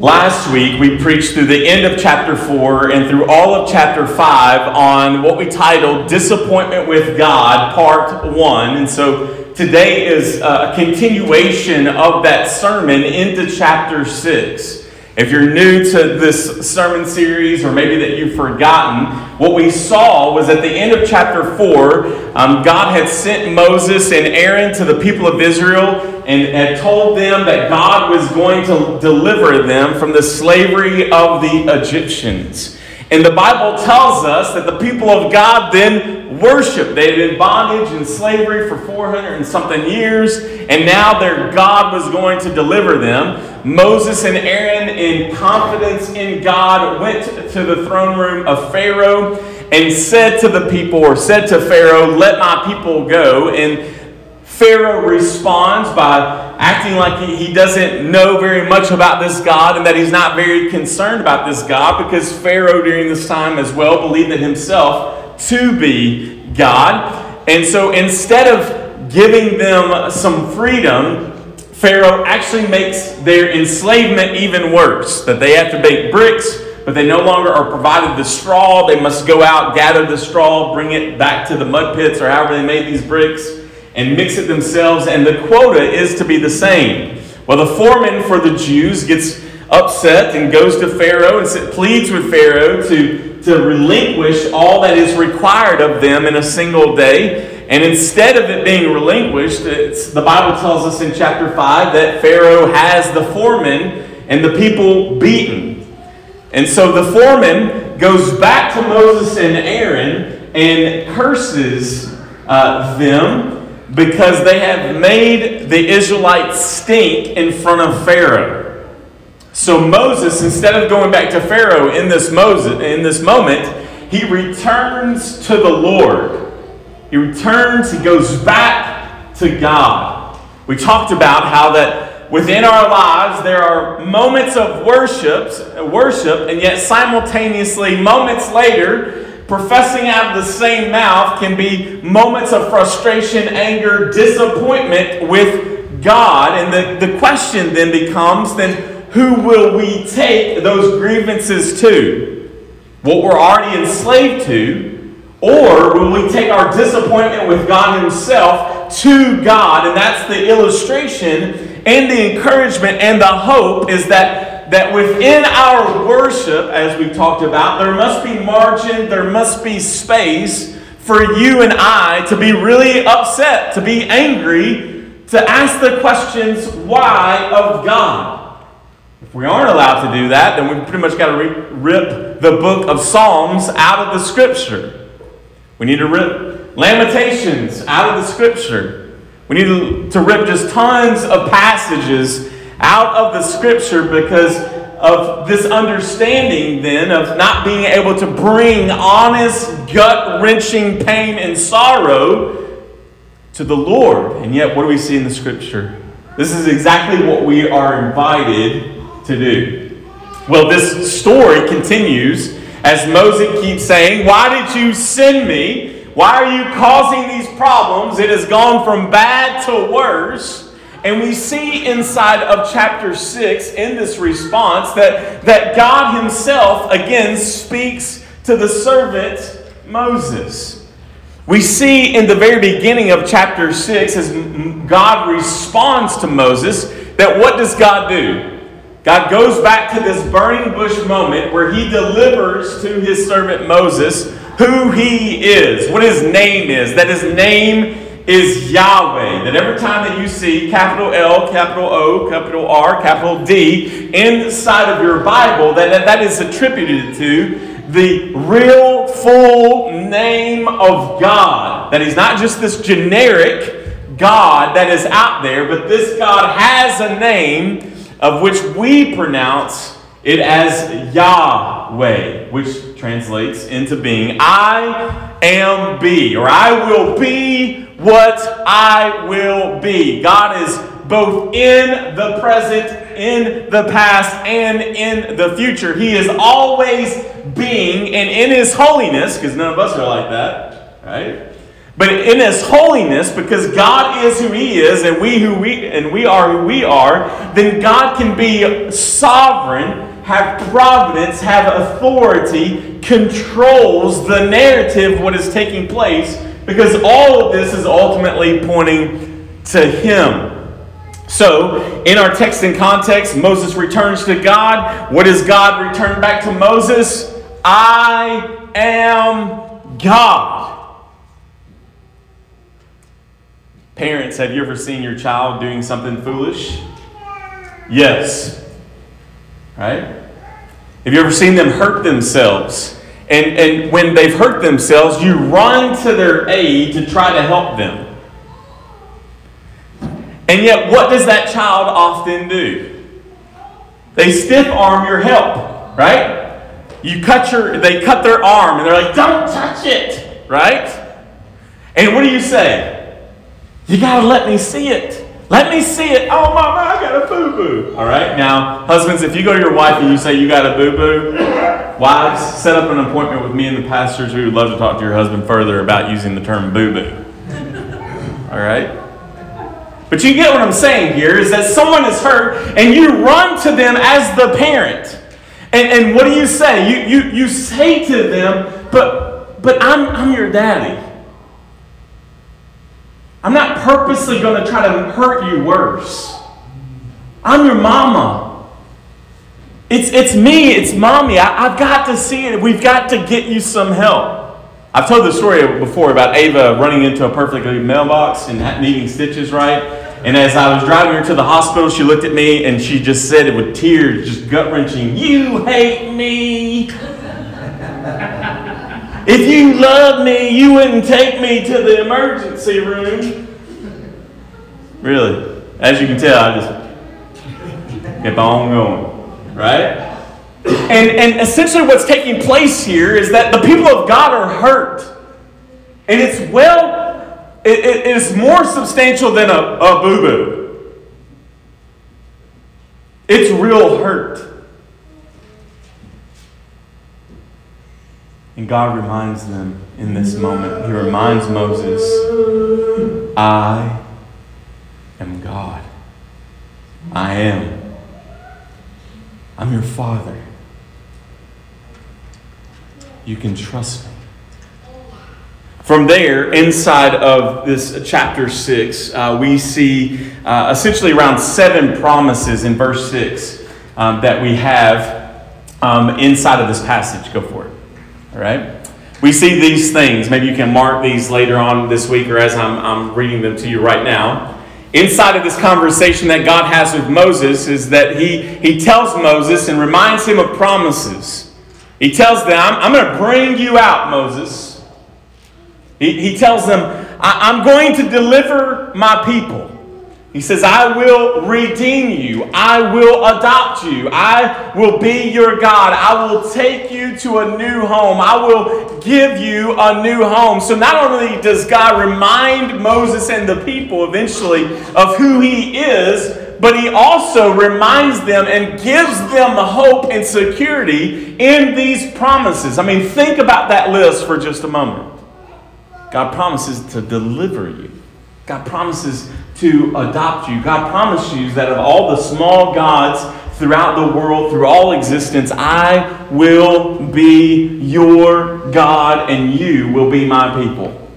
Last week, we preached through the end of chapter 4 and through all of chapter 5 on what we titled Disappointment with God, Part 1. And so today is uh, a continuation of that sermon into chapter 6. If you're new to this sermon series, or maybe that you've forgotten, what we saw was at the end of chapter 4, um, God had sent Moses and Aaron to the people of Israel and had told them that God was going to deliver them from the slavery of the Egyptians. And the Bible tells us that the people of God then worshiped. They had been bondage and slavery for 400 and something years, and now their God was going to deliver them. Moses and Aaron, in confidence in God, went to the throne room of Pharaoh and said to the people, or said to Pharaoh, Let my people go. And Pharaoh responds by acting like he, doesn't know very much about this God and that he's not very concerned about this God because Pharaoh during this time as well believed in himself to be God. And so instead of giving them some freedom, Pharaoh actually makes their enslavement even worse. That they have to bake bricks, but they no longer are provided the straw. They must go out, gather the straw, bring it back to the mud pits or however they made these bricks and mix it themselves, and the quota is to be the same. Well, the foreman for the Jews gets upset and goes to Pharaoh and pleads with Pharaoh to, to relinquish all that is required of them in a single day. And instead of it being relinquished, the Bible tells us in chapter 5 that Pharaoh has the foreman and the people beaten. And so the foreman goes back to Moses and Aaron and curses uh, them because they have made the Israelites stink in front of Pharaoh. So Moses, instead of going back to Pharaoh in this Moses in this moment, he returns to the Lord. He returns, he goes back to God. We talked about how that within our lives there are moments of worship, worship, and yet simultaneously moments later professing out of the same mouth can be moments of frustration, anger, disappointment with God. And the, the question then becomes then, who will we take those grievances to? What we're already enslaved to, or will we take our disappointment with God Himself to God? And that's the illustration and the encouragement and the hope is that that within our worship, as we've talked about, there must be margin, there must be space for you and I to be really upset, to be angry, to ask the questions why of God. If we aren't allowed to do that, then we've pretty much got to rip the book of Psalms out of the scripture. We need to rip Lamentations out of the scripture. We need to rip just tons of passages out of the scripture because of this understanding then of not being able to bring honest, gut wrenching pain and sorrow to the Lord. And yet, what do we see in the scripture? This is exactly what we are invited to do. Well, this story continues as Moses keeps saying, Why did you send me? Why are you causing these problems? It has gone from bad to worse. And we see inside of chapter 6 in this response that, that God Himself again speaks to the servant Moses. We see in the very beginning of chapter 6 as God responds to Moses that what does God do? God goes back to this burning bush moment where he delivers to his servant Moses who he is, what his name is, that his name is Yahweh. That every time that you see capital L, capital O, capital R, capital D inside of your Bible, that, that is attributed to the real full name of God. That He's not just this generic God that is out there, but this God has a name of which we pronounce it as Yahweh, which translates into being I am be, or I will be what I will be. God is both in the present, in the past, and in the future. He is always being, and in His holiness, because none of us are like that, right? But in his holiness, because God is who he is and we who we and we are who we are, then God can be sovereign, have providence, have authority, controls the narrative what is taking place because all of this is ultimately pointing to him. So, in our text and context, Moses returns to God. What does God return back to Moses? I am God. Parents, have you ever seen your child doing something foolish? Yes. Right? Have you ever seen them hurt themselves? And, and when they've hurt themselves, you run to their aid to try to help them. And yet, what does that child often do? They stiff arm your help, right? You cut your, they cut their arm and they're like, don't touch it, right? And what do you say? You gotta let me see it. Let me see it. Oh, mama, I got a boo boo. All right. Now, husbands, if you go to your wife and you say you got a boo boo, wives, set up an appointment with me and the pastors. We would love to talk to your husband further about using the term boo boo. All right. But you get what I'm saying here is that someone is hurt and you run to them as the parent. And, and what do you say? You, you, you say to them, but, but I'm, I'm your daddy. I'm not purposely going to try to hurt you worse. I'm your mama. It's, it's me, it's mommy. I, I've got to see it. We've got to get you some help. I've told the story before about Ava running into a perfectly mailbox and needing stitches, right? And as I was driving her to the hospital, she looked at me and she just said it with tears, just gut wrenching, You hate me. If you loved me, you wouldn't take me to the emergency room. Really. As you can tell, I just kept on going. Right? And, and essentially, what's taking place here is that the people of God are hurt. And it's well it, it is more substantial than a, a boo boo. It's real hurt. And God reminds them in this moment, He reminds Moses, I am God. I am. I'm your father. You can trust me. From there, inside of this chapter 6, uh, we see uh, essentially around seven promises in verse 6 um, that we have um, inside of this passage. Go for it. All right? We see these things. Maybe you can mark these later on this week or as I'm, I'm reading them to you right now. Inside of this conversation that God has with Moses is that he, he tells Moses and reminds him of promises. He tells them, I'm, I'm going to bring you out, Moses. He, he tells them, I'm going to deliver my people. He says, I will redeem you. I will adopt you. I will be your God. I will take you to a new home. I will give you a new home. So not only does God remind Moses and the people eventually of who he is, but he also reminds them and gives them hope and security in these promises. I mean, think about that list for just a moment. God promises to deliver you. God promises to adopt you. God promised you that of all the small gods throughout the world, through all existence, I will be your God and you will be my people.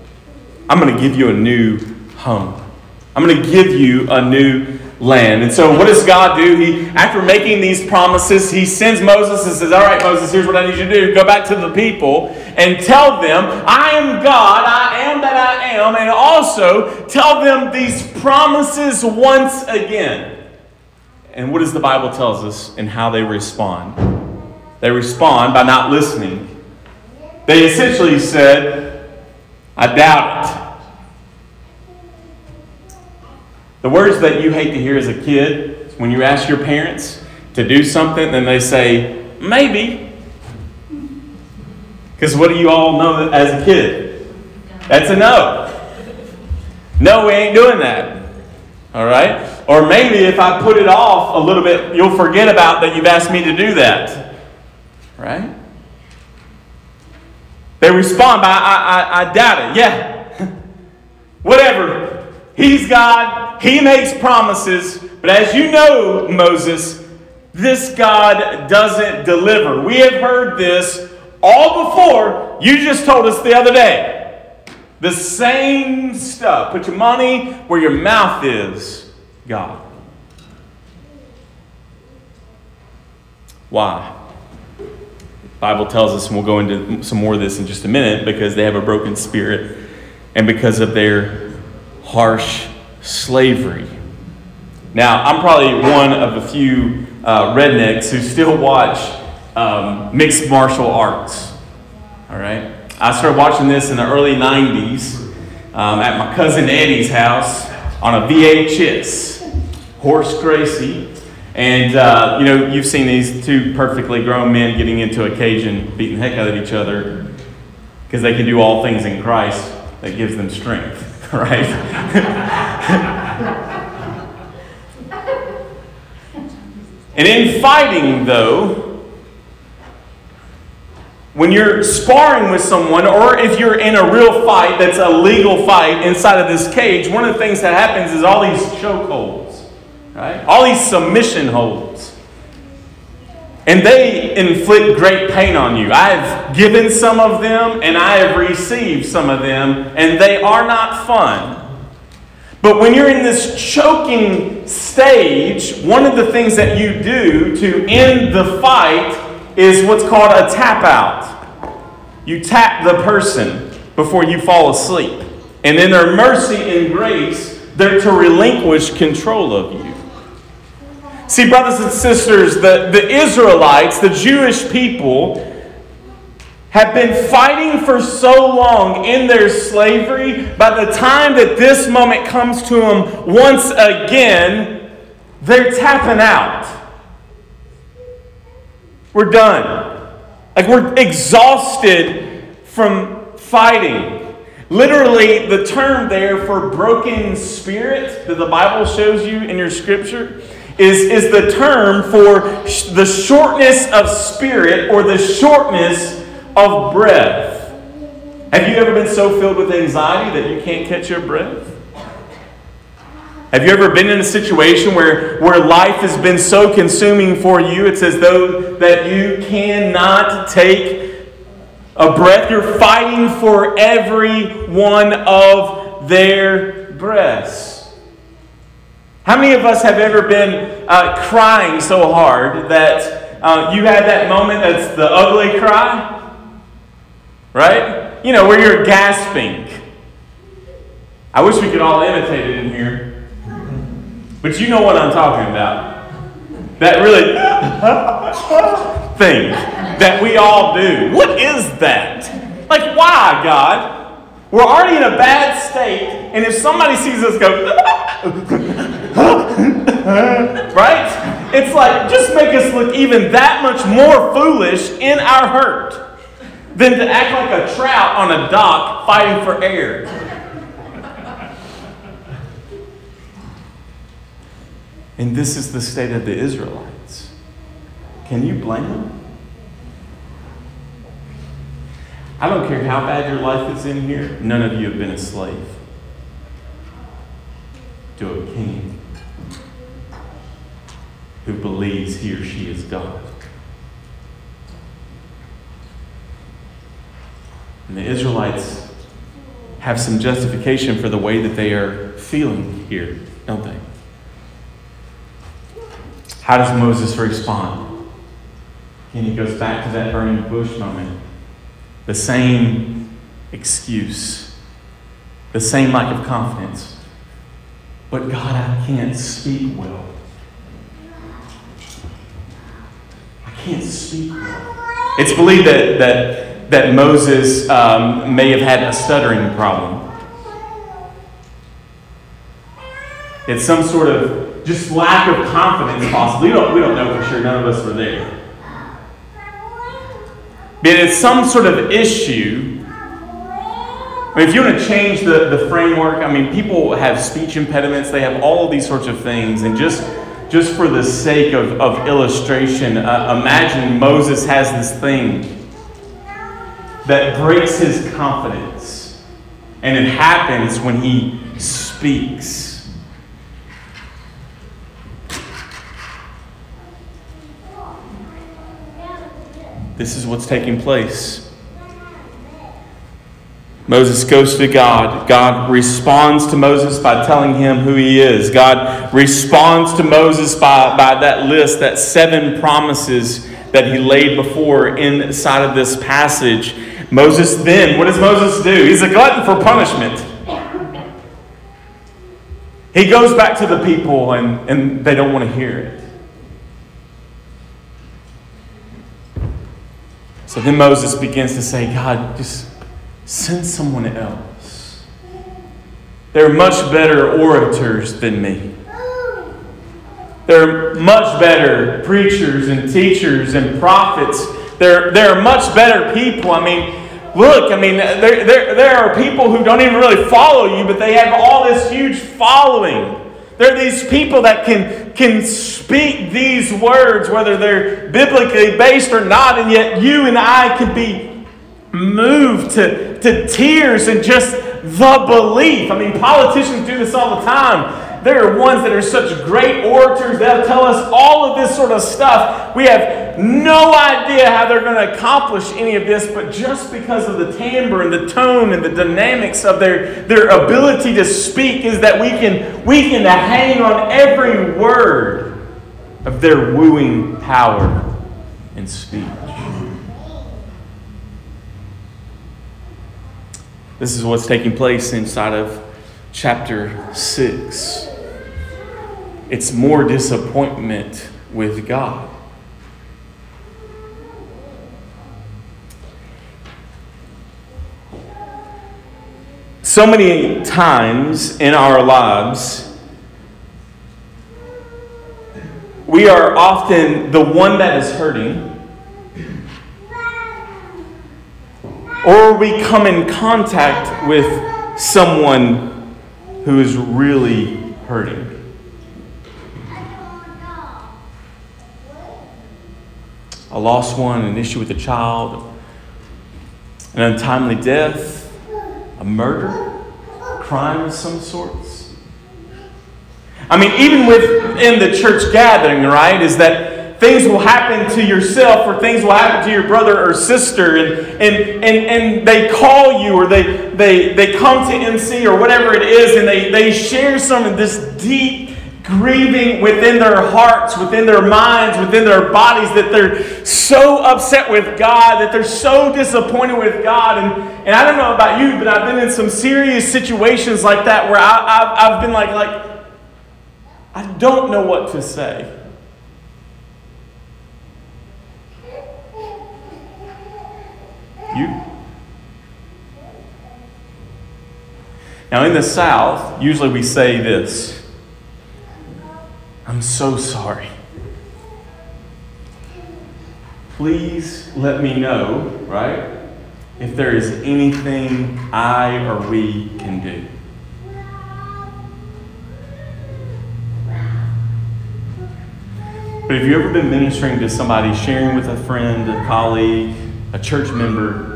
I'm going to give you a new home. I'm going to give you a new land. And so, what does God do? He, after making these promises, he sends Moses and says, All right, Moses, here's what I need you to do. Go back to the people and tell them, I am God, I am that I am, and also tell them these promises once again. And what does the Bible tells us and how they respond? They respond by not listening. They essentially said, I doubt it. The words that you hate to hear as a kid, when you ask your parents to do something, and they say, maybe. Because what do you all know as a kid? That's a no. No, we ain't doing that. All right? Or maybe if I put it off a little bit, you'll forget about that you've asked me to do that. Right? They respond by, I, I, I doubt it. Yeah. whatever. He's God, He makes promises, but as you know, Moses, this God doesn't deliver. We have heard this all before. You just told us the other day. The same stuff. Put your money where your mouth is, God. Why? The Bible tells us, and we'll go into some more of this in just a minute, because they have a broken spirit and because of their harsh slavery. Now, I'm probably one of a few uh, rednecks who still watch um, mixed martial arts. All right? I started watching this in the early 90s um, at my cousin Eddie's house on a VHS, Royce Gracie. And, uh, you know, you've seen these two perfectly grown men getting into a Cajun, beating the heck out of each other because they can do all things in Christ that gives them strength, right? and in fighting, though, when you're sparring with someone, or if you're in a real fight that's a legal fight inside of this cage, one of the things that happens is all these chokeholds, right? All these submission holds. And they inflict great pain on you. I've given some of them and I have received some of them, and they are not fun. But when you're in this choking stage, one of the things that you do to end the fight is what's called a tap out. You tap the person before you fall asleep. And in their mercy and grace, they're to relinquish control of you. See, brothers and sisters, the, the Israelites, the Jewish people, have been fighting for so long in their slavery. By the time that this moment comes to them once again, they're tapping out. We're done. Like we're exhausted from fighting. Literally, the term there for broken spirit that the Bible shows you in your scripture is, is the term for sh- the shortness of spirit or the shortness of breath. Have you ever been so filled with anxiety that you can't catch your breath? Have you ever been in a situation where, where life has been so consuming for you, it's as though that you cannot take a breath? You're fighting for every one of their breaths. How many of us have ever been uh, crying so hard that uh, you had that moment that's the ugly cry? Right? You know, where you're gasping. I wish we could all imitate it in here. But you know what I'm talking about. That really thing that we all do. What is that? Like, why, God? We're already in a bad state, and if somebody sees us go, right? It's like, just make us look even that much more foolish in our hurt than to act like a trout on a dock fighting for air. And this is the state of the Israelites. Can you blame them? I don't care how bad your life is in here, none of you have been a slave to a king who believes he or she is God. And the Israelites have some justification for the way that they are feeling here, don't they? How does Moses respond? And he goes back to that burning bush moment. The same excuse, the same lack of confidence. But God, I can't speak well. Can't speak well. It's believed that, that, that Moses um, may have had a stuttering problem. It's some sort of just lack of confidence, possibly. We don't, we don't know for sure. None of us were there. But it's some sort of issue. I mean, if you want to change the, the framework, I mean, people have speech impediments, they have all of these sorts of things. And just, just for the sake of, of illustration, uh, imagine Moses has this thing that breaks his confidence. And it happens when he speaks. This is what's taking place. Moses goes to God. God responds to Moses by telling him who he is. God responds to Moses by, by that list, that seven promises that he laid before inside of this passage. Moses then, what does Moses do? He's a glutton for punishment. He goes back to the people and, and they don't want to hear it. So then Moses begins to say, God, just Send someone else. They're much better orators than me. They're much better preachers and teachers and prophets. They're, they're much better people. I mean, look, I mean, there, there, there are people who don't even really follow you, but they have all this huge following. There are these people that can, can speak these words, whether they're biblically based or not, and yet you and I can be moved to, to tears and just the belief. I mean, politicians do this all the time. There are ones that are such great orators, that'll tell us all of this sort of stuff. We have no idea how they're going to accomplish any of this, but just because of the timbre and the tone and the dynamics of their, their ability to speak, is that we can, we can hang on every word of their wooing power and speech. This is what's taking place inside of chapter 6. It's more disappointment with God. So many times in our lives, we are often the one that is hurting or we come in contact with someone who is really hurting. A lost one, an issue with a child, an untimely death, a murder, crime of some sorts. I mean, even within the church gathering, right, is that things will happen to yourself or things will happen to your brother or sister and, and, and, and they call you or they, they, they come to MC or whatever it is and they, they share some of this deep grieving within their hearts, within their minds, within their bodies that they're so upset with God, that they're so disappointed with God. And, and I don't know about you, but I've been in some serious situations like that where I, I've, I've been like, like, I don't know what to say. Now, in the South, usually we say this I'm so sorry. Please let me know, right, if there is anything I or we can do. But have you ever been ministering to somebody, sharing with a friend, a colleague, a church member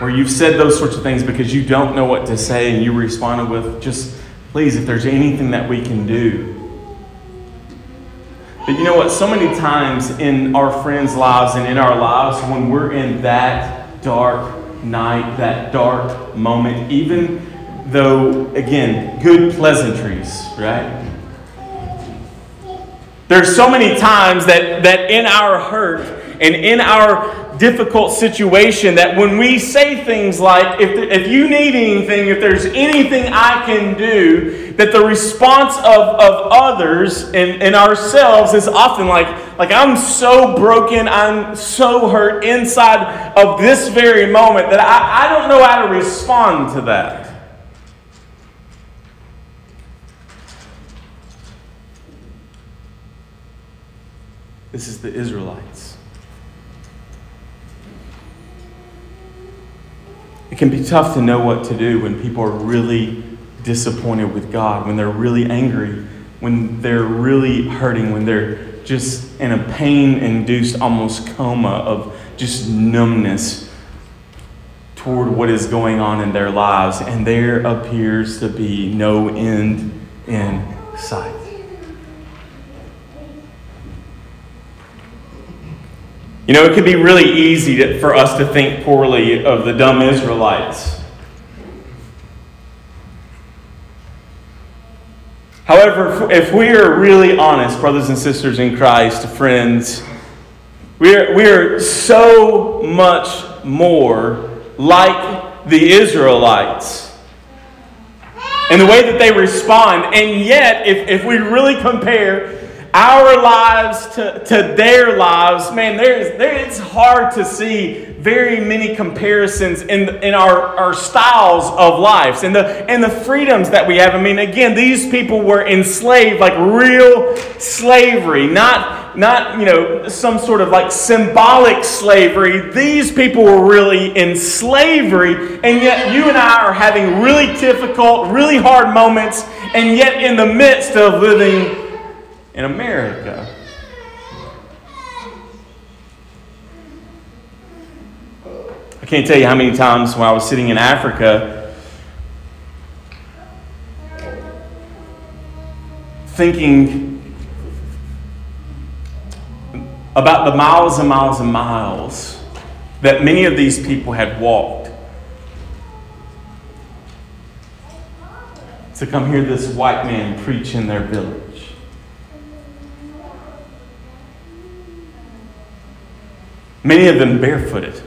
where you've said those sorts of things because you don't know what to say and you responded with, just please, if there's anything that we can do. But you know what? So many times in our friends' lives and in our lives, when we're in that dark night, that dark moment, even though, again, good pleasantries, right? There's so many times that, that in our hurt, and in our difficult situation that when we say things like, if, if you need anything, if there's anything I can do, that the response of, of others and, and ourselves is often like, like, I'm so broken, I'm so hurt inside of this very moment that I, I don't know how to respond to that. This is the Israelites. Can be tough to know what to do when people are really disappointed with God, when they're really angry, when they're really hurting, when they're just in a pain induced almost coma of just numbness toward what is going on in their lives, and there appears to be no end in sight. You know, it could be really easy to, for us to think poorly of the dumb Israelites. However, if we are really honest, brothers and sisters in Christ, friends, we are, we are so much more like the Israelites and the way that they respond. And yet, if, if we really compare our lives to, to their lives, man, there's, there, it's hard to see very many comparisons in, in our, our styles of lives and the, and the freedoms that we have. I mean, again, these people were enslaved, like real slavery, not, not you know, some sort of like symbolic slavery. These people were really in slavery, and yet you and I are having really difficult, really hard moments, and yet in the midst of living in America. I can't tell you how many times when I was sitting in Africa thinking about the miles and miles and miles that many of these people had walked to come hear this white man preach in their village. Many of them barefooted.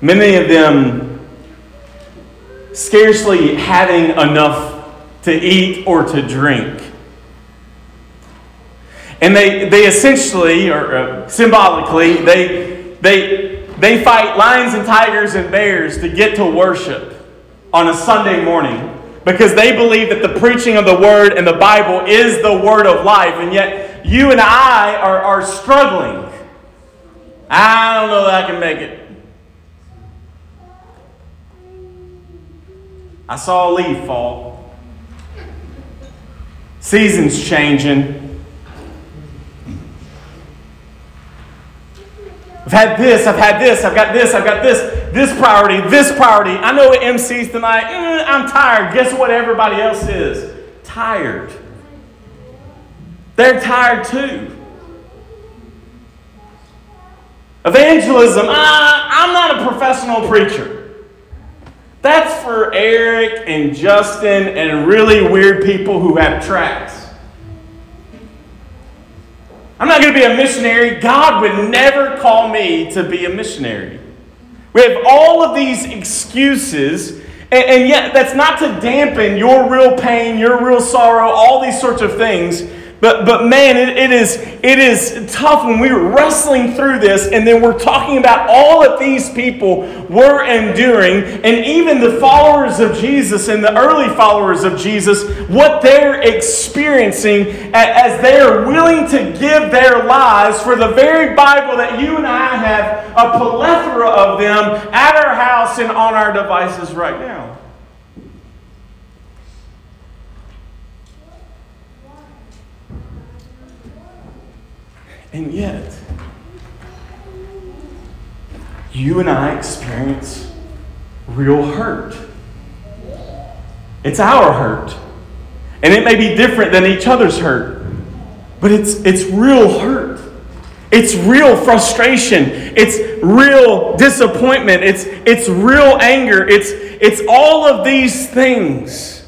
Many of them scarcely having enough to eat or to drink. And they, they essentially, or uh, symbolically, they, they, they fight lions and tigers and bears to get to worship on a Sunday morning because they believe that the preaching of the Word and the Bible is the Word of life. And yet, you and I are, are struggling. I don't know that I can make it. I saw a leaf fall. Seasons changing. I've had this, I've had this, I've got this, I've got this, this priority, this priority. I know what MC's tonight. Mm, I'm tired. Guess what everybody else is? Tired. They're tired too. Evangelism, uh, I'm not a professional preacher. That's for Eric and Justin and really weird people who have tracks. I'm not going to be a missionary. God would never call me to be a missionary. We have all of these excuses, and, and yet that's not to dampen your real pain, your real sorrow, all these sorts of things. But, but man, it, it, is, it is tough when we're wrestling through this, and then we're talking about all that these people were enduring, and even the followers of Jesus and the early followers of Jesus, what they're experiencing as they are willing to give their lives for the very Bible that you and I have a plethora of them at our house and on our devices right now. And yet, you and I experience real hurt. It's our hurt. And it may be different than each other's hurt, but it's, it's real hurt. It's real frustration. It's real disappointment. It's, it's real anger. It's, it's all of these things.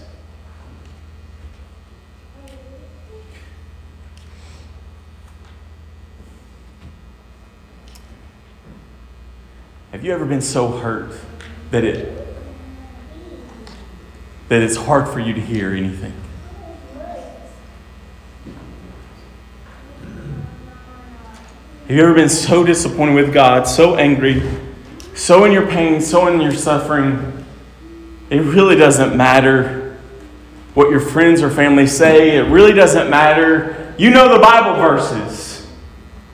You ever been so hurt that it that it's hard for you to hear anything? Have you ever been so disappointed with God, so angry, so in your pain, so in your suffering? It really doesn't matter what your friends or family say. It really doesn't matter. You know the Bible verses.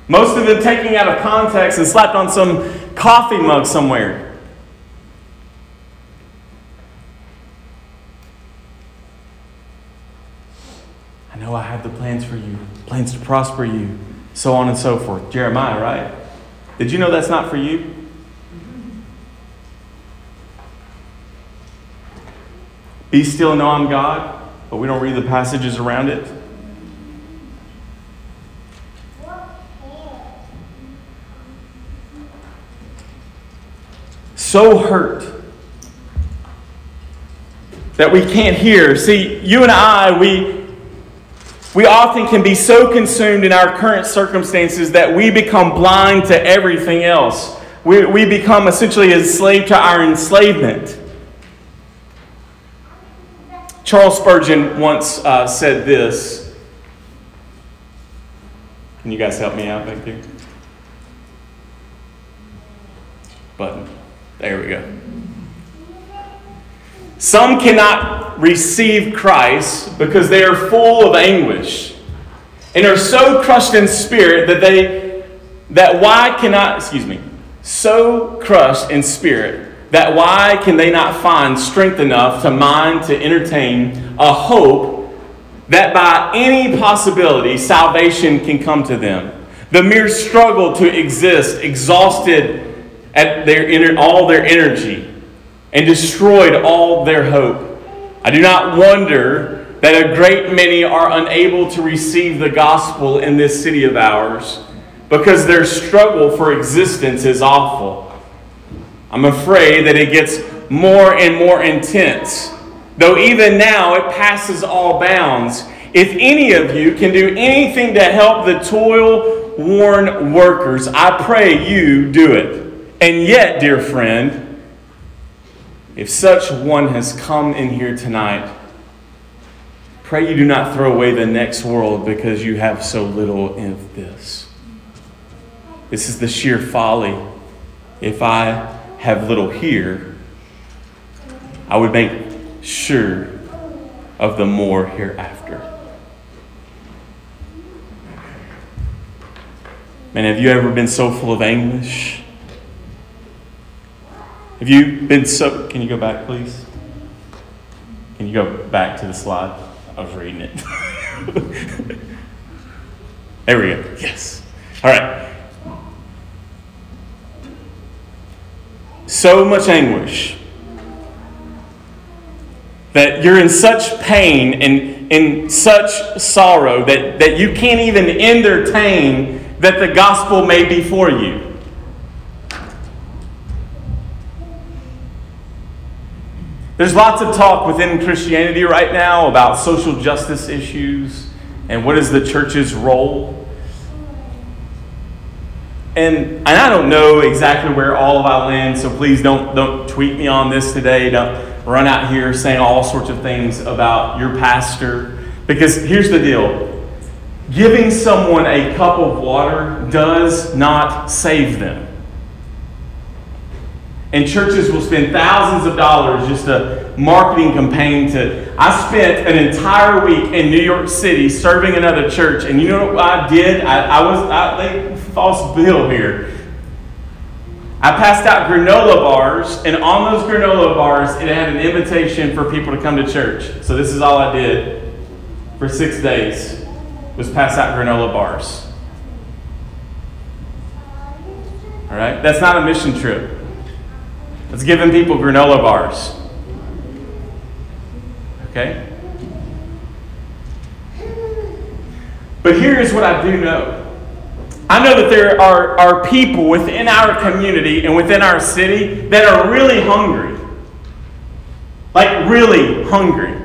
Most of them taken out of context and slapped on some coffee mug somewhere. I know I have the plans for you, plans to prosper you, so on and so forth. Jeremiah, right? Did you know that's not for you? Be still and know I'm God, but we don't read the passages around it. So hurt that we can't hear. See, you and I, we, we often can be so consumed in our current circumstances that we become blind to everything else. We, we become essentially a slave to our enslavement. Charles Spurgeon once uh, said this. Can you guys help me out? Thank you. Button. There we go. Some cannot receive Christ because they are full of anguish and are so crushed in spirit that they that why cannot excuse me so crushed in spirit that why can they not find strength enough to mind to entertain a hope that by any possibility salvation can come to them? The mere struggle to exist exhausted at their all their energy and destroyed all their hope. I do not wonder that a great many are unable to receive the gospel in this city of ours because their struggle for existence is awful. I'm afraid that it gets more and more intense. Though even now it passes all bounds. If any of you can do anything to help the toil worn workers, I pray you do it. And yet, dear friend, if such one has come in here tonight, pray you do not throw away the next world because you have so little of this. This is the sheer folly. If I have little here, I would make sure of the more hereafter. Man, have you ever been so full of anguish? Have you been so. Can you go back, please? Can you go back to the slide? I was reading it. there we go. Yes. All right. so much anguish that you're in such pain and in such sorrow that, that you can't even entertain that the gospel may be for you. There's lots of talk within Christianity right now about social justice issues and what is the church's role. And, and I don't know exactly where all of I land, so please don't, don't tweet me on this today. Don't run out here saying all sorts of things about your pastor. Because here's the deal giving someone a cup of water does not save them. And churches will spend thousands of dollars just a marketing campaign to. I spent an entire week in New York City serving another church, and you know what I did? I, I was I, they false bill here. I passed out granola bars, and on those granola bars, it had an invitation for people to come to church. So this is all I did for six days was pass out granola bars. All right, that's not a mission trip. It's giving people granola bars. Okay? But here is what I do know. I know that there are, are people within our community and within our city that are really hungry. Like, really hungry.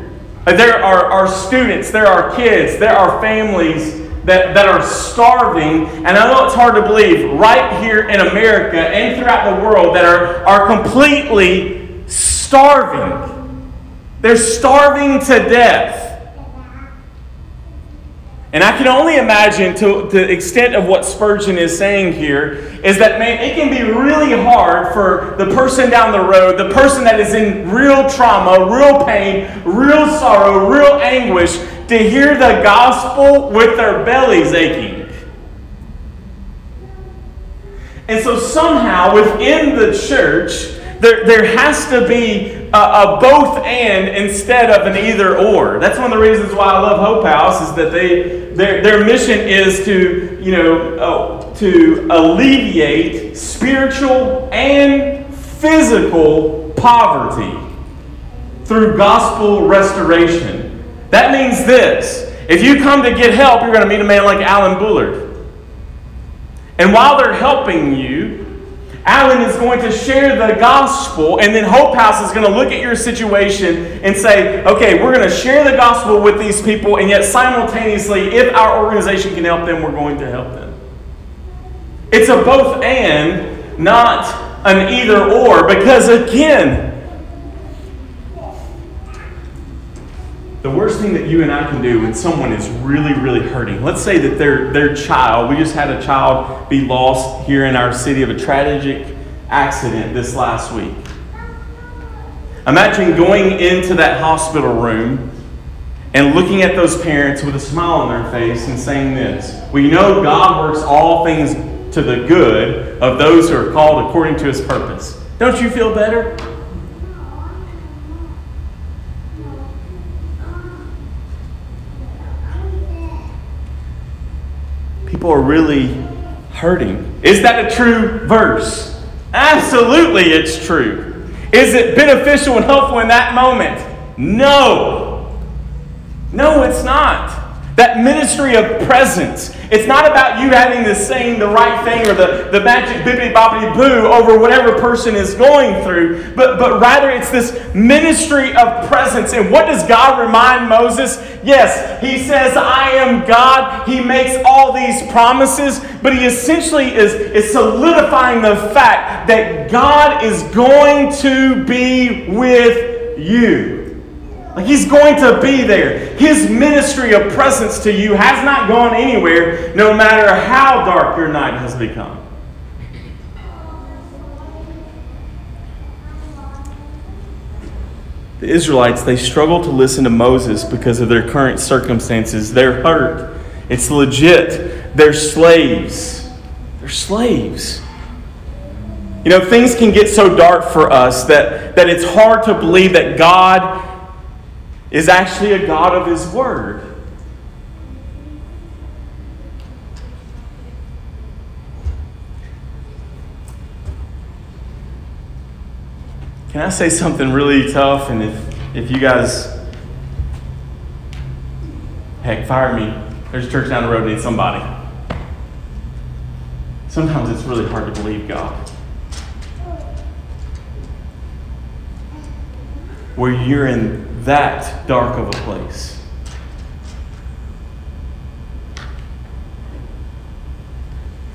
There are, are students, there are kids, there are families that, that are starving, and I know it's hard to believe, right here in America and throughout the world that are, are completely starving. They're starving to death. And I can only imagine to, to the extent of what Spurgeon is saying here is that, man, it can be really hard for the person down the road, the person that is in real trauma, real pain, real sorrow, real anguish, to hear the gospel with their bellies aching. And so somehow within the church, there, there has to be a, a, both and instead of an either or. That's one of the reasons why I love Hope House is that they their, their mission is to you know uh, to alleviate spiritual and physical poverty through gospel restoration. That means this: if you come to get help, you're going to meet a man like Alan Bullard. And while they're helping you, Alan is going to share the gospel, and then Hope House is going to look at your situation and say, okay, we're going to share the gospel with these people, and yet simultaneously, if our organization can help them, we're going to help them. It's a both and, not an either or, because again, the worst thing that you and I can do when someone is really, really hurting, let's say that their, their child, we just had a child be lost here in our city of a tragic accident this last week. Imagine going into that hospital room and looking at those parents with a smile on their face and saying this We know God works all things to the good of those who are called according to his purpose. Don't you feel better? People are really hurting. Is that a true verse? Absolutely, it's true. Is it beneficial and helpful in that moment? No. No, it's not. That ministry of presence. It's not about you having to saying the right thing or the, the magic bibbity bobbity boo over whatever person is going through, but, but rather it's this ministry of presence. And what does God remind Moses? Yes, he says, I am God. He makes all these promises, but he essentially is, is solidifying the fact that God is going to be with you. Like he's going to be there. His ministry of presence to you has not gone anywhere, no matter how dark your night has become. The Israelites, they struggle to listen to Moses because of their current circumstances. They're hurt. It's legit. They're slaves. They're slaves. You know, things can get so dark for us that, that it's hard to believe that God is actually a God of His Word. Can I say something really tough? And if, if you guys, heck, fire me. There's a church down the road needs somebody. Sometimes it's really hard to believe God. Where you're in that dark of a place.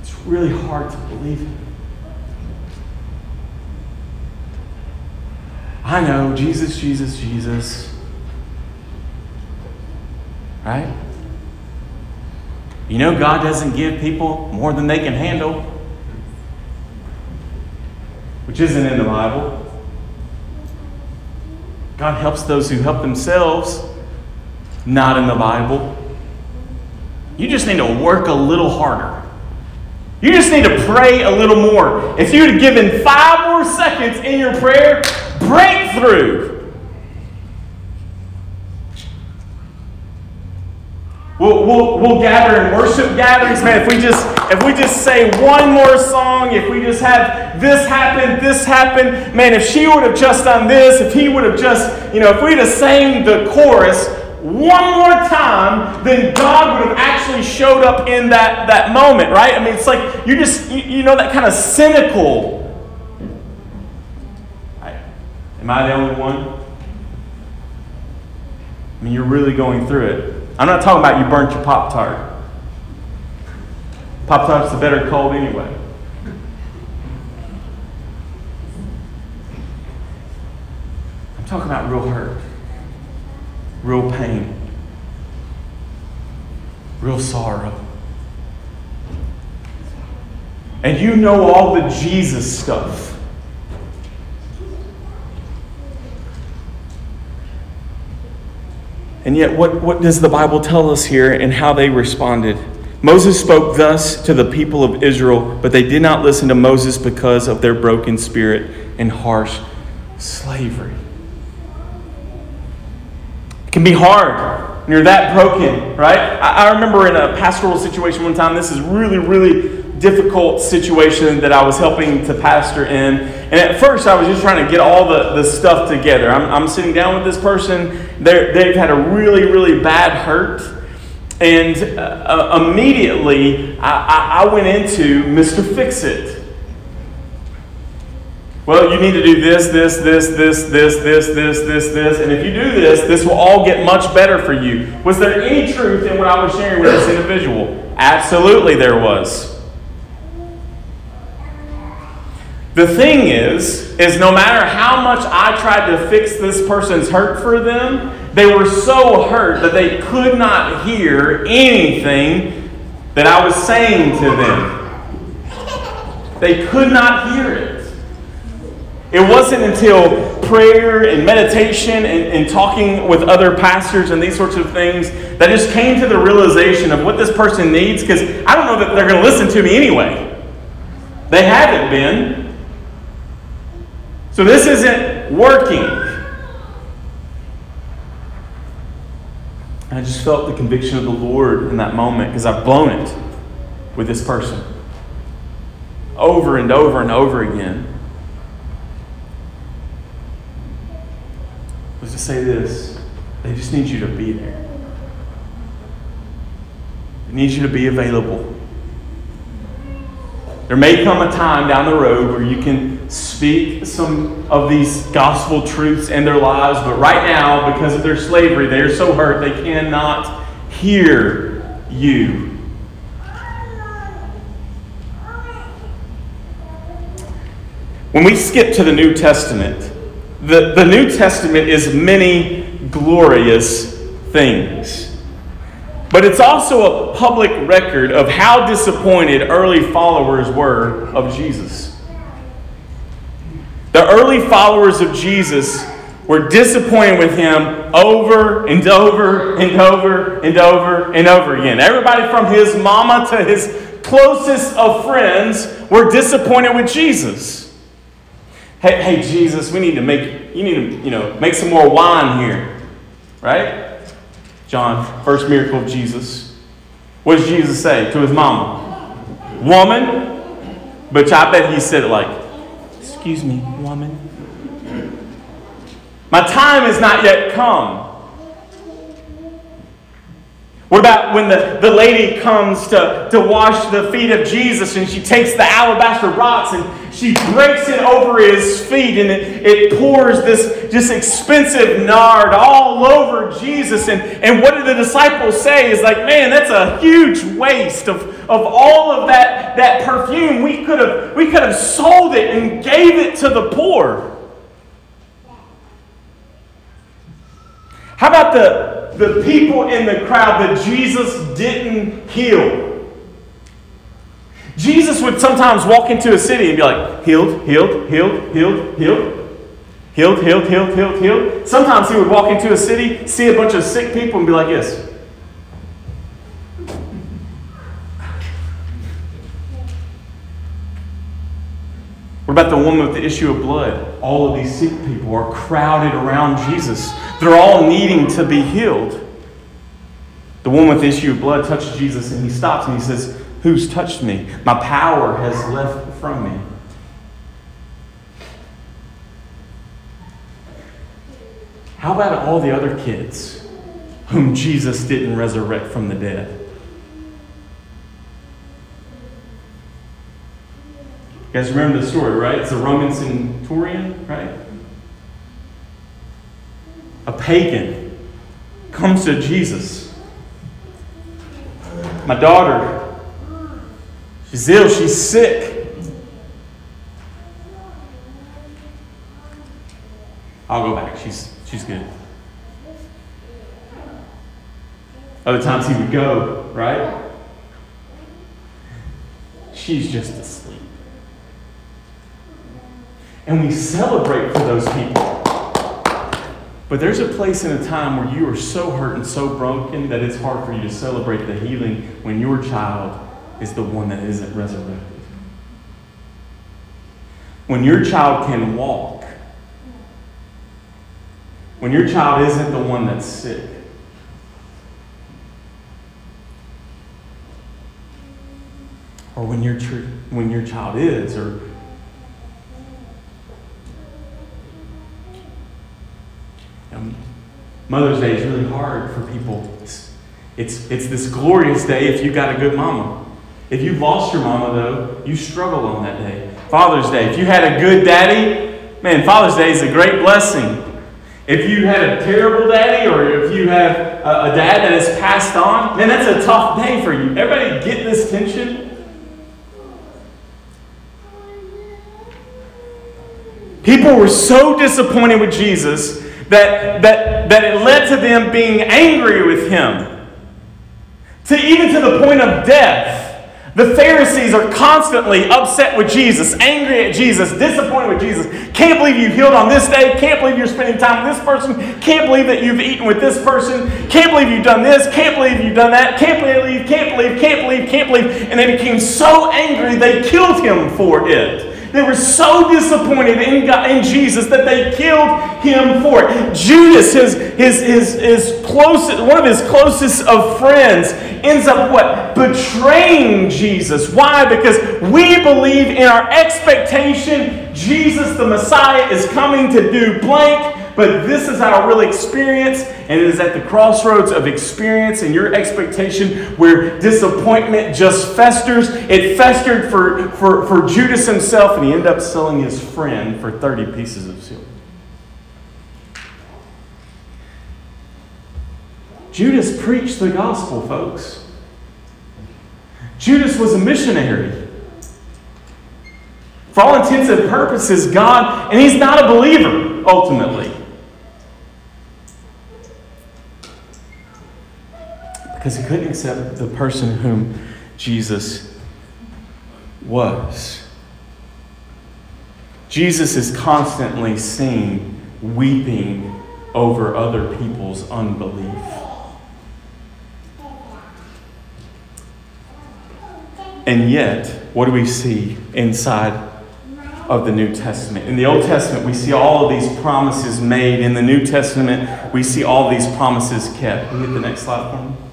It's really hard to believe it. I know, Jesus, Jesus, Jesus. Right? You know, God doesn't give people more than they can handle, which isn't in the Bible. God helps those who help themselves, not in the Bible. You just need to work a little harder. You just need to pray a little more. If you had given five more seconds in your prayer, breakthrough. We'll, we'll, we'll gather in worship gatherings, man. If we just if we just say one more song, if we just have this happen, this happen, man. If she would have just done this, if he would have just, you know, if we'd have sang the chorus one more time, then God would have actually showed up in that that moment, right? I mean, it's like you just you, you know that kind of cynical. Am I the only one? I mean, you're really going through it. I'm not talking about you burnt your Pop Tart. Pop Tart's the better cold anyway. I'm talking about real hurt, real pain, real sorrow. And you know all the Jesus stuff. And yet, what, what does the Bible tell us here and how they responded? Moses spoke thus to the people of Israel, but they did not listen to Moses because of their broken spirit and harsh slavery. It can be hard when you're that broken, right? I, remember in a pastoral situation one time, this is really, really difficult situation that I was helping to pastor in. And at first, I was just trying to get all the, the stuff together. I'm, I'm sitting down with this person, They're, they've had a really, really bad hurt. And uh, uh immediately, I, I went into Mr. Fix It. Well, you need to do this, this, this, this, this, this, this, this, this, and if you do this, this will all get much better for you. Was there any truth in what I was sharing with this individual? Absolutely, there was. The thing is, is no matter how much I tried to fix this person's hurt for them, they were so hurt that they could not hear anything that I was saying to them. They could not hear it. It wasn't until prayer and meditation and, and, talking with other pastors and these sorts of things that just came to the realization of what this person needs because I don't know that they're going to listen to me anyway. They haven't been. So this isn't working. I just felt the conviction of the Lord in that moment because I've blown it with this person over and over and over again. was to say this they just need you to be there. They need you to be available. There may come a time down the road where you can speak some of these gospel truths in their lives, but right now, because of their slavery, they are so hurt they cannot hear you. When we skip to the New Testament, the, the New Testament is many glorious things. But it's also a public record of how disappointed early followers were of Jesus. The early followers of Jesus were disappointed with him over and over and over and over and over again. Everybody from his mama to his closest of friends were disappointed with Jesus. Hey, hey, Jesus, we need to make you need to, you know, make some more wine here. Right? John, first miracle of Jesus. What does Jesus say to his mama? Woman. But I bet he said it like, excuse me, woman. My time has not yet come. What about when the, the lady comes to, to wash the feet of Jesus and she takes the alabaster rocks and she breaks it over his feet and it, it pours this just expensive nard all over Jesus? And, and what did the disciples say? Is like, man, that's a huge waste of, of all of that, that perfume. We could have we could have sold it and gave it to the poor. How about the the people in the crowd that Jesus didn't heal. Jesus would sometimes walk into a city and be like, healed, healed, healed, healed, healed. Healed, healed, healed, healed, healed. Sometimes he would walk into a city, see a bunch of sick people, and be like, yes. What about the woman with the issue of blood? All of these sick people are crowded around Jesus. They're all needing to be healed. The woman with the issue of blood touches Jesus and he stops and he says, Who's touched me? My power has left from me. How about all the other kids whom Jesus didn't resurrect from the dead? You guys remember the story, right? It's a Roman centurion, right? a pagan, comes to Jesus. My daughter, she's ill, she's sick. I'll go back. She's, she's good. Other times he would go, right? She's just asleep. And we celebrate for those people. But there's a place in a time where you are so hurt and so broken that it's hard for you to celebrate the healing when your child is the one that isn't resurrected. When your child can walk, when your child isn't the one that's sick. Or when your, tr- when your child is, or Mother's Day is really hard for people. It's, it's, it's this glorious day if you got a good mama. If you've lost your mama, though, you struggle on that day. Father's Day, if you had a good daddy, man, Father's Day is a great blessing. If you had a terrible daddy or if you have a, a dad that has passed on, man, that's a tough day for you. Everybody get this tension? People were so disappointed with Jesus that, that, that it led to them being angry with him. To even to the point of death. The Pharisees are constantly upset with Jesus, angry at Jesus, disappointed with Jesus. Can't believe you healed on this day. Can't believe you're spending time with this person. Can't believe that you've eaten with this person. Can't believe you've done this. Can't believe you've done that. Can't believe, can't believe, can't believe, can't believe. And they became so angry they killed him for it. They were so disappointed in, God, in Jesus that they killed him for it. Judas, his, his, his, his closest, one of his closest of friends, ends up what? Betraying Jesus. Why? Because we believe in our expectation Jesus, the Messiah, is coming to do blank but this is our real experience, and it is at the crossroads of experience and your expectation where disappointment just festers. It festered for, for, for Judas himself, and he ended up selling his friend for 30 pieces of silver. Judas preached the gospel, folks. Judas was a missionary. For all intents and purposes, God, and he's not a believer, ultimately. Because he couldn't accept the person whom Jesus was. Jesus is constantly seen weeping over other people's unbelief. And yet, what do we see inside of the New Testament? In the Old Testament, we see all of these promises made. In the New Testament, we see all these promises kept. Can hit the next slide for me?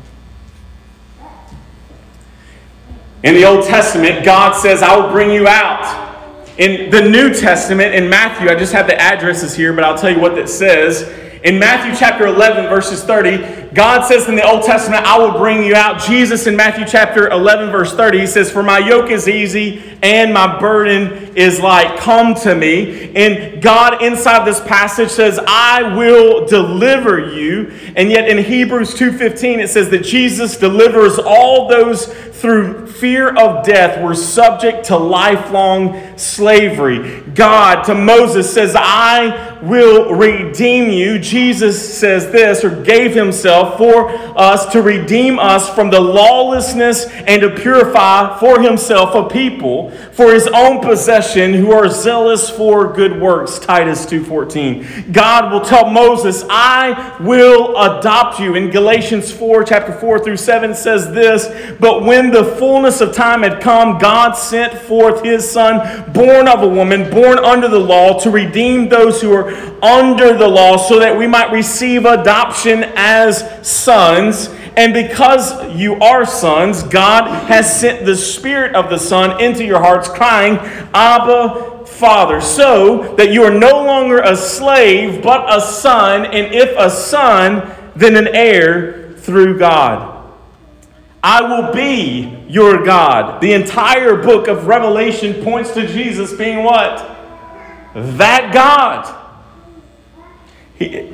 In the Old Testament, God says, I will bring you out. In the New Testament, in Matthew, I just have the addresses here, but I'll tell you what that says. In Matthew chapter 11, verses 30, God says in the Old Testament, I will bring you out. Jesus in Matthew chapter 11, verse 30, he says, For my yoke is easy and my burden is light. Come to me. And God inside this passage says, I will deliver you. And yet in Hebrews 2.15, it says that Jesus delivers all those through fear of death were subject to lifelong slavery. God to Moses says, I will redeem you. Jesus says this, or gave himself for us to redeem us from the lawlessness and to purify for himself a people for his own possession who are zealous for good works. Titus 2.14. God will tell Moses, I will adopt you. In Galatians 4, chapter 4 through 7 says this, But when the fullness of time had come, God sent forth his son, born of a woman, born under the law, to redeem those who are under the law, so that we might receive adoption as sons. And because you are sons, God has sent the Spirit of the Son into your hearts, crying, Abba, Father, so that you are no longer a slave, but a son, and if a son, then an heir through God. I will be your God. The entire book of Revelation points to Jesus being what? That God.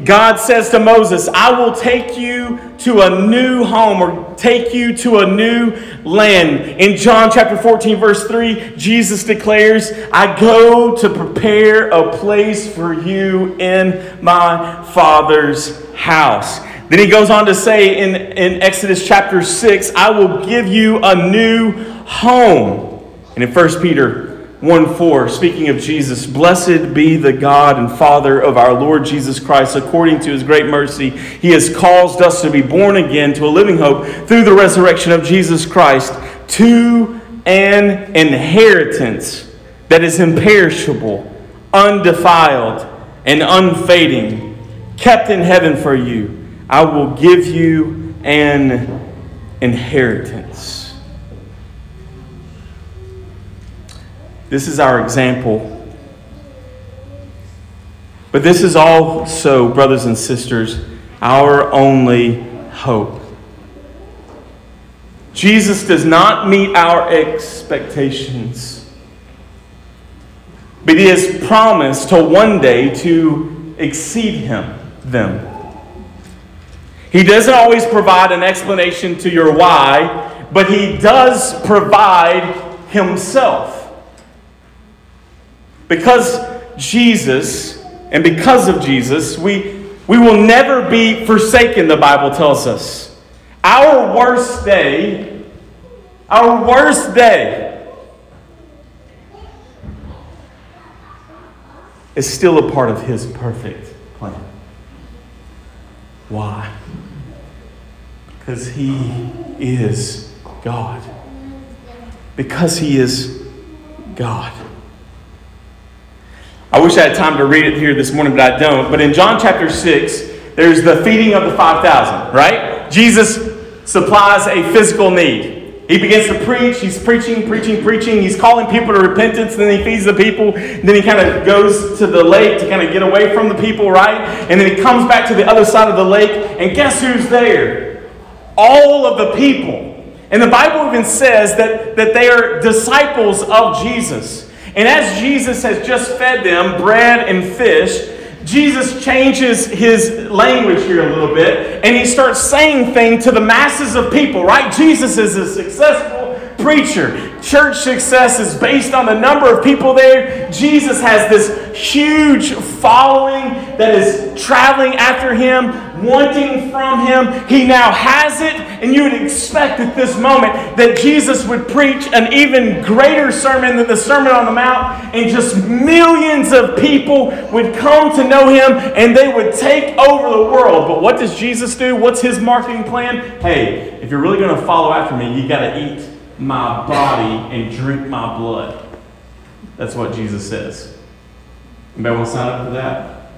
God says to Moses, I will take you to a new home or take you to a new land. In John chapter 14, verse 3, Jesus declares, I go to prepare a place for you in my Father's house. Then he goes on to say in, in Exodus chapter 6, I will give you a new home. And in 1 Peter 1 4, speaking of Jesus, blessed be the God and Father of our Lord Jesus Christ. According to his great mercy, he has caused us to be born again to a living hope through the resurrection of Jesus Christ to an inheritance that is imperishable, undefiled, and unfading kept in heaven for you. I will give you an inheritance. This is our example. But this is also, brothers and sisters, our only hope. Jesus does not meet our expectations, but he has promised to one day to exceed him, them. He doesn't always provide an explanation to your why, but he does provide himself. Because Jesus, and because of Jesus, we, we will never be forsaken, the Bible tells us. Our worst day, our worst day, is still a part of His perfect plan. Why? Because He is God. Because He is God. I wish I had time to read it here this morning, but I don't. But in John chapter 6, there's the feeding of the 5,000, right? Jesus supplies a physical need. He begins to preach. He's preaching, preaching, preaching. He's calling people to repentance. Then he feeds the people. Then he kind of goes to the lake to kind of get away from the people, right? And then he comes back to the other side of the lake. And guess who's there? All of the people. And the Bible even says that, that they are disciples of Jesus. And as Jesus has just fed them bread and fish, Jesus changes his language here a little bit and he starts saying things to the masses of people, right? Jesus is a successful preacher. Church success is based on the number of people there. Jesus has this huge following that is traveling after him, wanting from him. He now has it, and you would expect at this moment that Jesus would preach an even greater sermon than the Sermon on the Mount, and just millions of people would come to know him and they would take over the world. But what does Jesus do? What's his marketing plan? Hey, if you're really going to follow after me, you got to eat my body and drink my blood. That's what Jesus says. Anybody want to sign up for that?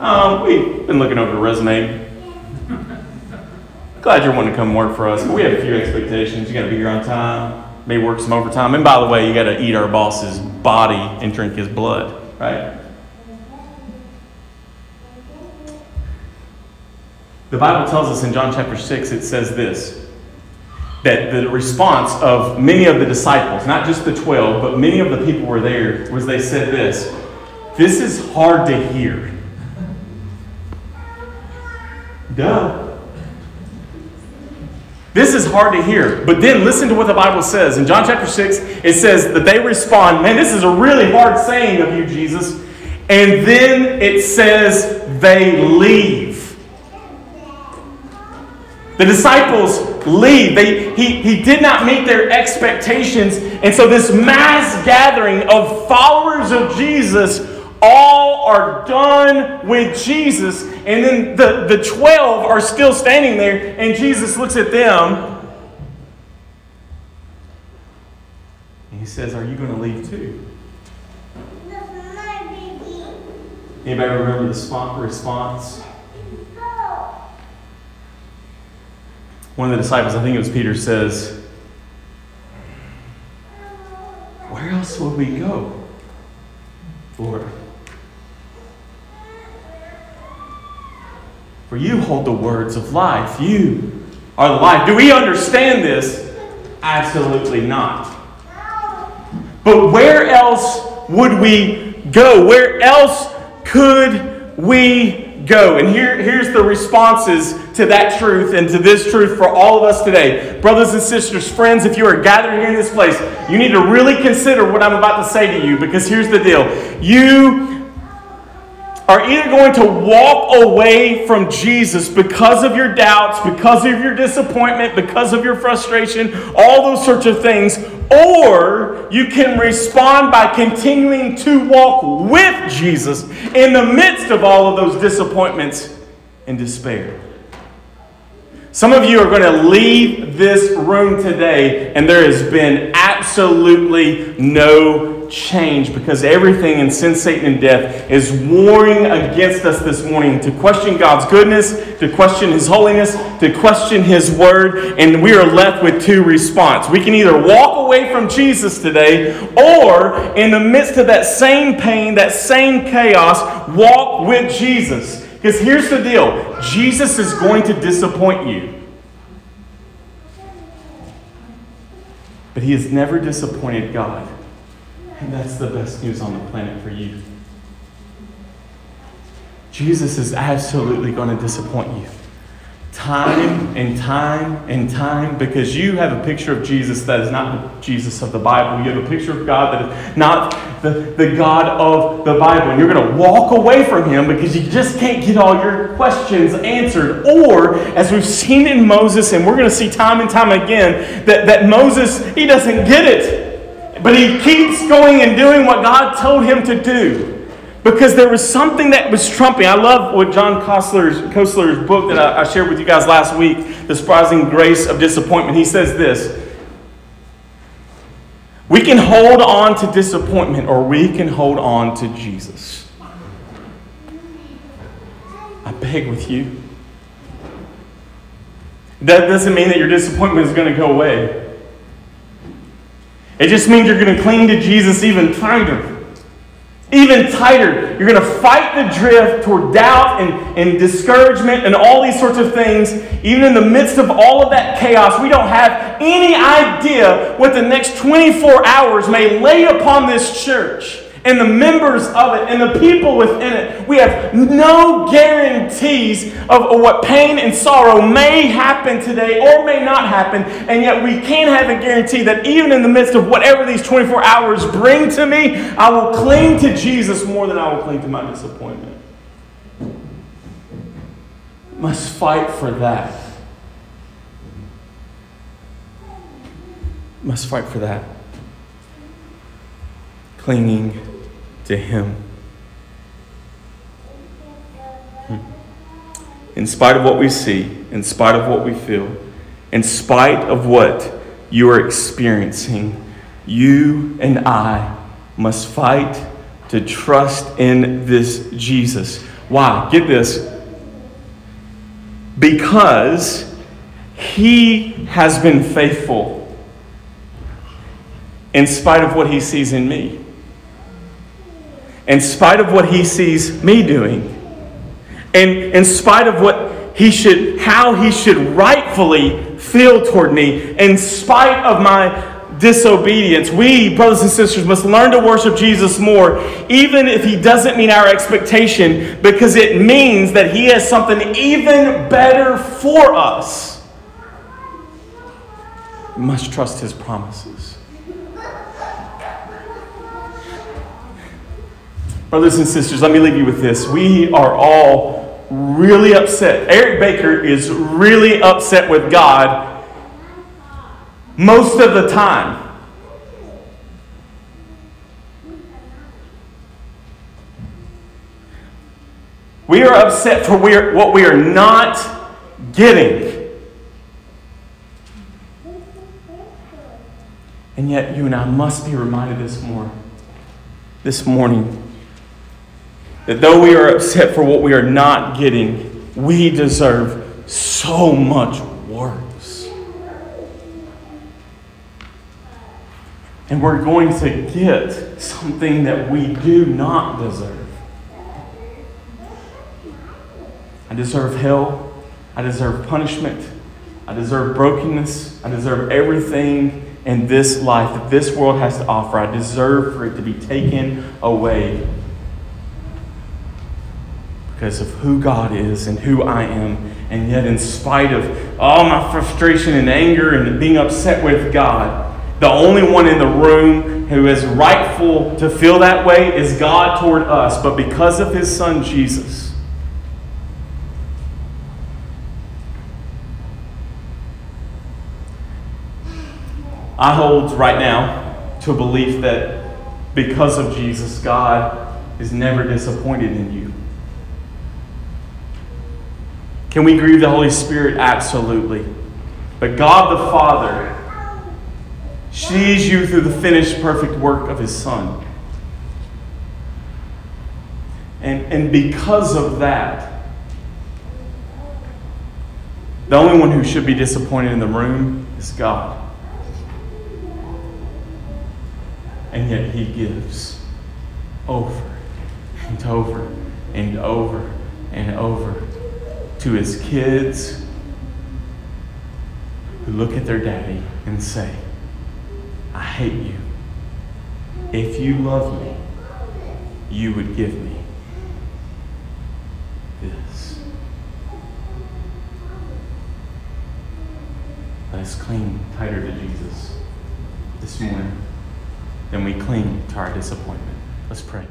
Um, we've been looking over the resume. Glad you're wanting to come work for us, but we have a few expectations. You got to be here on time, maybe work some overtime. And by the way, you got to eat our boss's body and drink his blood, right? The Bible tells us in John chapter 6, it says this that the response of many of the disciples, not just the 12, but many of the people were there, was they said this This is hard to hear. Duh. This is hard to hear. But then listen to what the Bible says. In John chapter 6, it says that they respond, Man, this is a really hard saying of you, Jesus. And then it says they leave. The disciples leave. They, he, he did not meet their expectations. And so, this mass gathering of followers of Jesus all are done with Jesus. And then the, the 12 are still standing there, and Jesus looks at them. And he says, Are you going to leave too? Anybody remember the response? One of the disciples, I think it was Peter, says, Where else would we go, Lord? For you hold the words of life. You are the life. Do we understand this? Absolutely not. But where else would we go? Where else could we go. And here, here's the responses to that truth and to this truth for all of us today. Brothers and sisters, friends, if you are gathered here in this place, you need to really consider what I'm about to say to you because here's the deal. You are either going to walk away from Jesus because of your doubts, because of your disappointment, because of your frustration, all those sorts of things, or you can respond by continuing to walk with Jesus in the midst of all of those disappointments and despair. Some of you are going to leave this room today, and there has been absolutely no change because everything in sin, Satan, and death is warring against us this morning to question God's goodness, to question His holiness, to question His word, and we are left with two responses. We can either walk away from Jesus today, or in the midst of that same pain, that same chaos, walk with Jesus. Because here's the deal Jesus is going to disappoint you. But he has never disappointed God. And that's the best news on the planet for you. Jesus is absolutely going to disappoint you time and time and time because you have a picture of Jesus that is not the Jesus of the Bible. You have a picture of God that is not the, the God of the Bible. And you're going to walk away from Him because you just can't get all your questions answered. Or, as we've seen in Moses, and we're going to see time and time again, that, that Moses, he doesn't get it. But he keeps going and doing what God told him to do. Because there was something that was trumping. I love what John Koessler's, Koessler's book that I, I shared with you guys last week, The Surprising Grace of Disappointment. He says this We can hold on to disappointment or we can hold on to Jesus. I beg with you. That doesn't mean that your disappointment is going to go away. It just means you're going to cling to Jesus even tighter even tighter. You're going to fight the drift toward doubt and, and discouragement and all these sorts of things. Even in the midst of all of that chaos, we don't have any idea what the next 24 hours may lay upon this church and the members of it and the people within it. We have no guarantees of, what pain and sorrow may happen today or may not happen, and yet we can have a guarantee that even in the midst of whatever these 24 hours bring to me, I will cling to Jesus more than I will cling to my disappointment. Must fight for that. Must fight for that clinging to Him. Hmm. In spite of what we see, in spite of what we feel, in spite of what you are experiencing, you and I must fight to trust in this Jesus. Why? Get this. Because he has been faithful in spite of what he sees in me in spite of what he sees me doing, and in spite of what he should, how he should rightfully feel toward me, in spite of my disobedience. We, brothers and sisters, must learn to worship Jesus more, even if he doesn't meet our expectation, because it means that he has something even better for us. We must trust his promises. Brothers and sisters, let me leave you with this. We are all really upset. Eric Baker is really upset with God most of the time. We are upset for what we are not getting. And yet, you and I must be reminded this more, this morning that though we are upset for what we are not getting, we deserve so much worse. And we're going to get something that we do not deserve. I deserve hell. I deserve punishment. I deserve brokenness. I deserve everything in this life that this world has to offer. I deserve for it to be taken away because of who God is and who I am. And yet, in spite of all my frustration and anger and being upset with God, the only one in the room who is rightful to feel that way is God toward us. But because of his son Jesus, I hold right now to a belief that because of Jesus, God is never disappointed in you. Can we grieve the Holy Spirit? Absolutely. But God the Father sees you through the finished perfect work of his son. And, and because of that, the only one who should be disappointed in the room is God. And yet he gives over and over and over and over to his kids who look at their daddy and say, I hate you. If you love me, you would give me this. Let us cling tighter to Jesus this morning than we cling to our disappointment. Let's pray.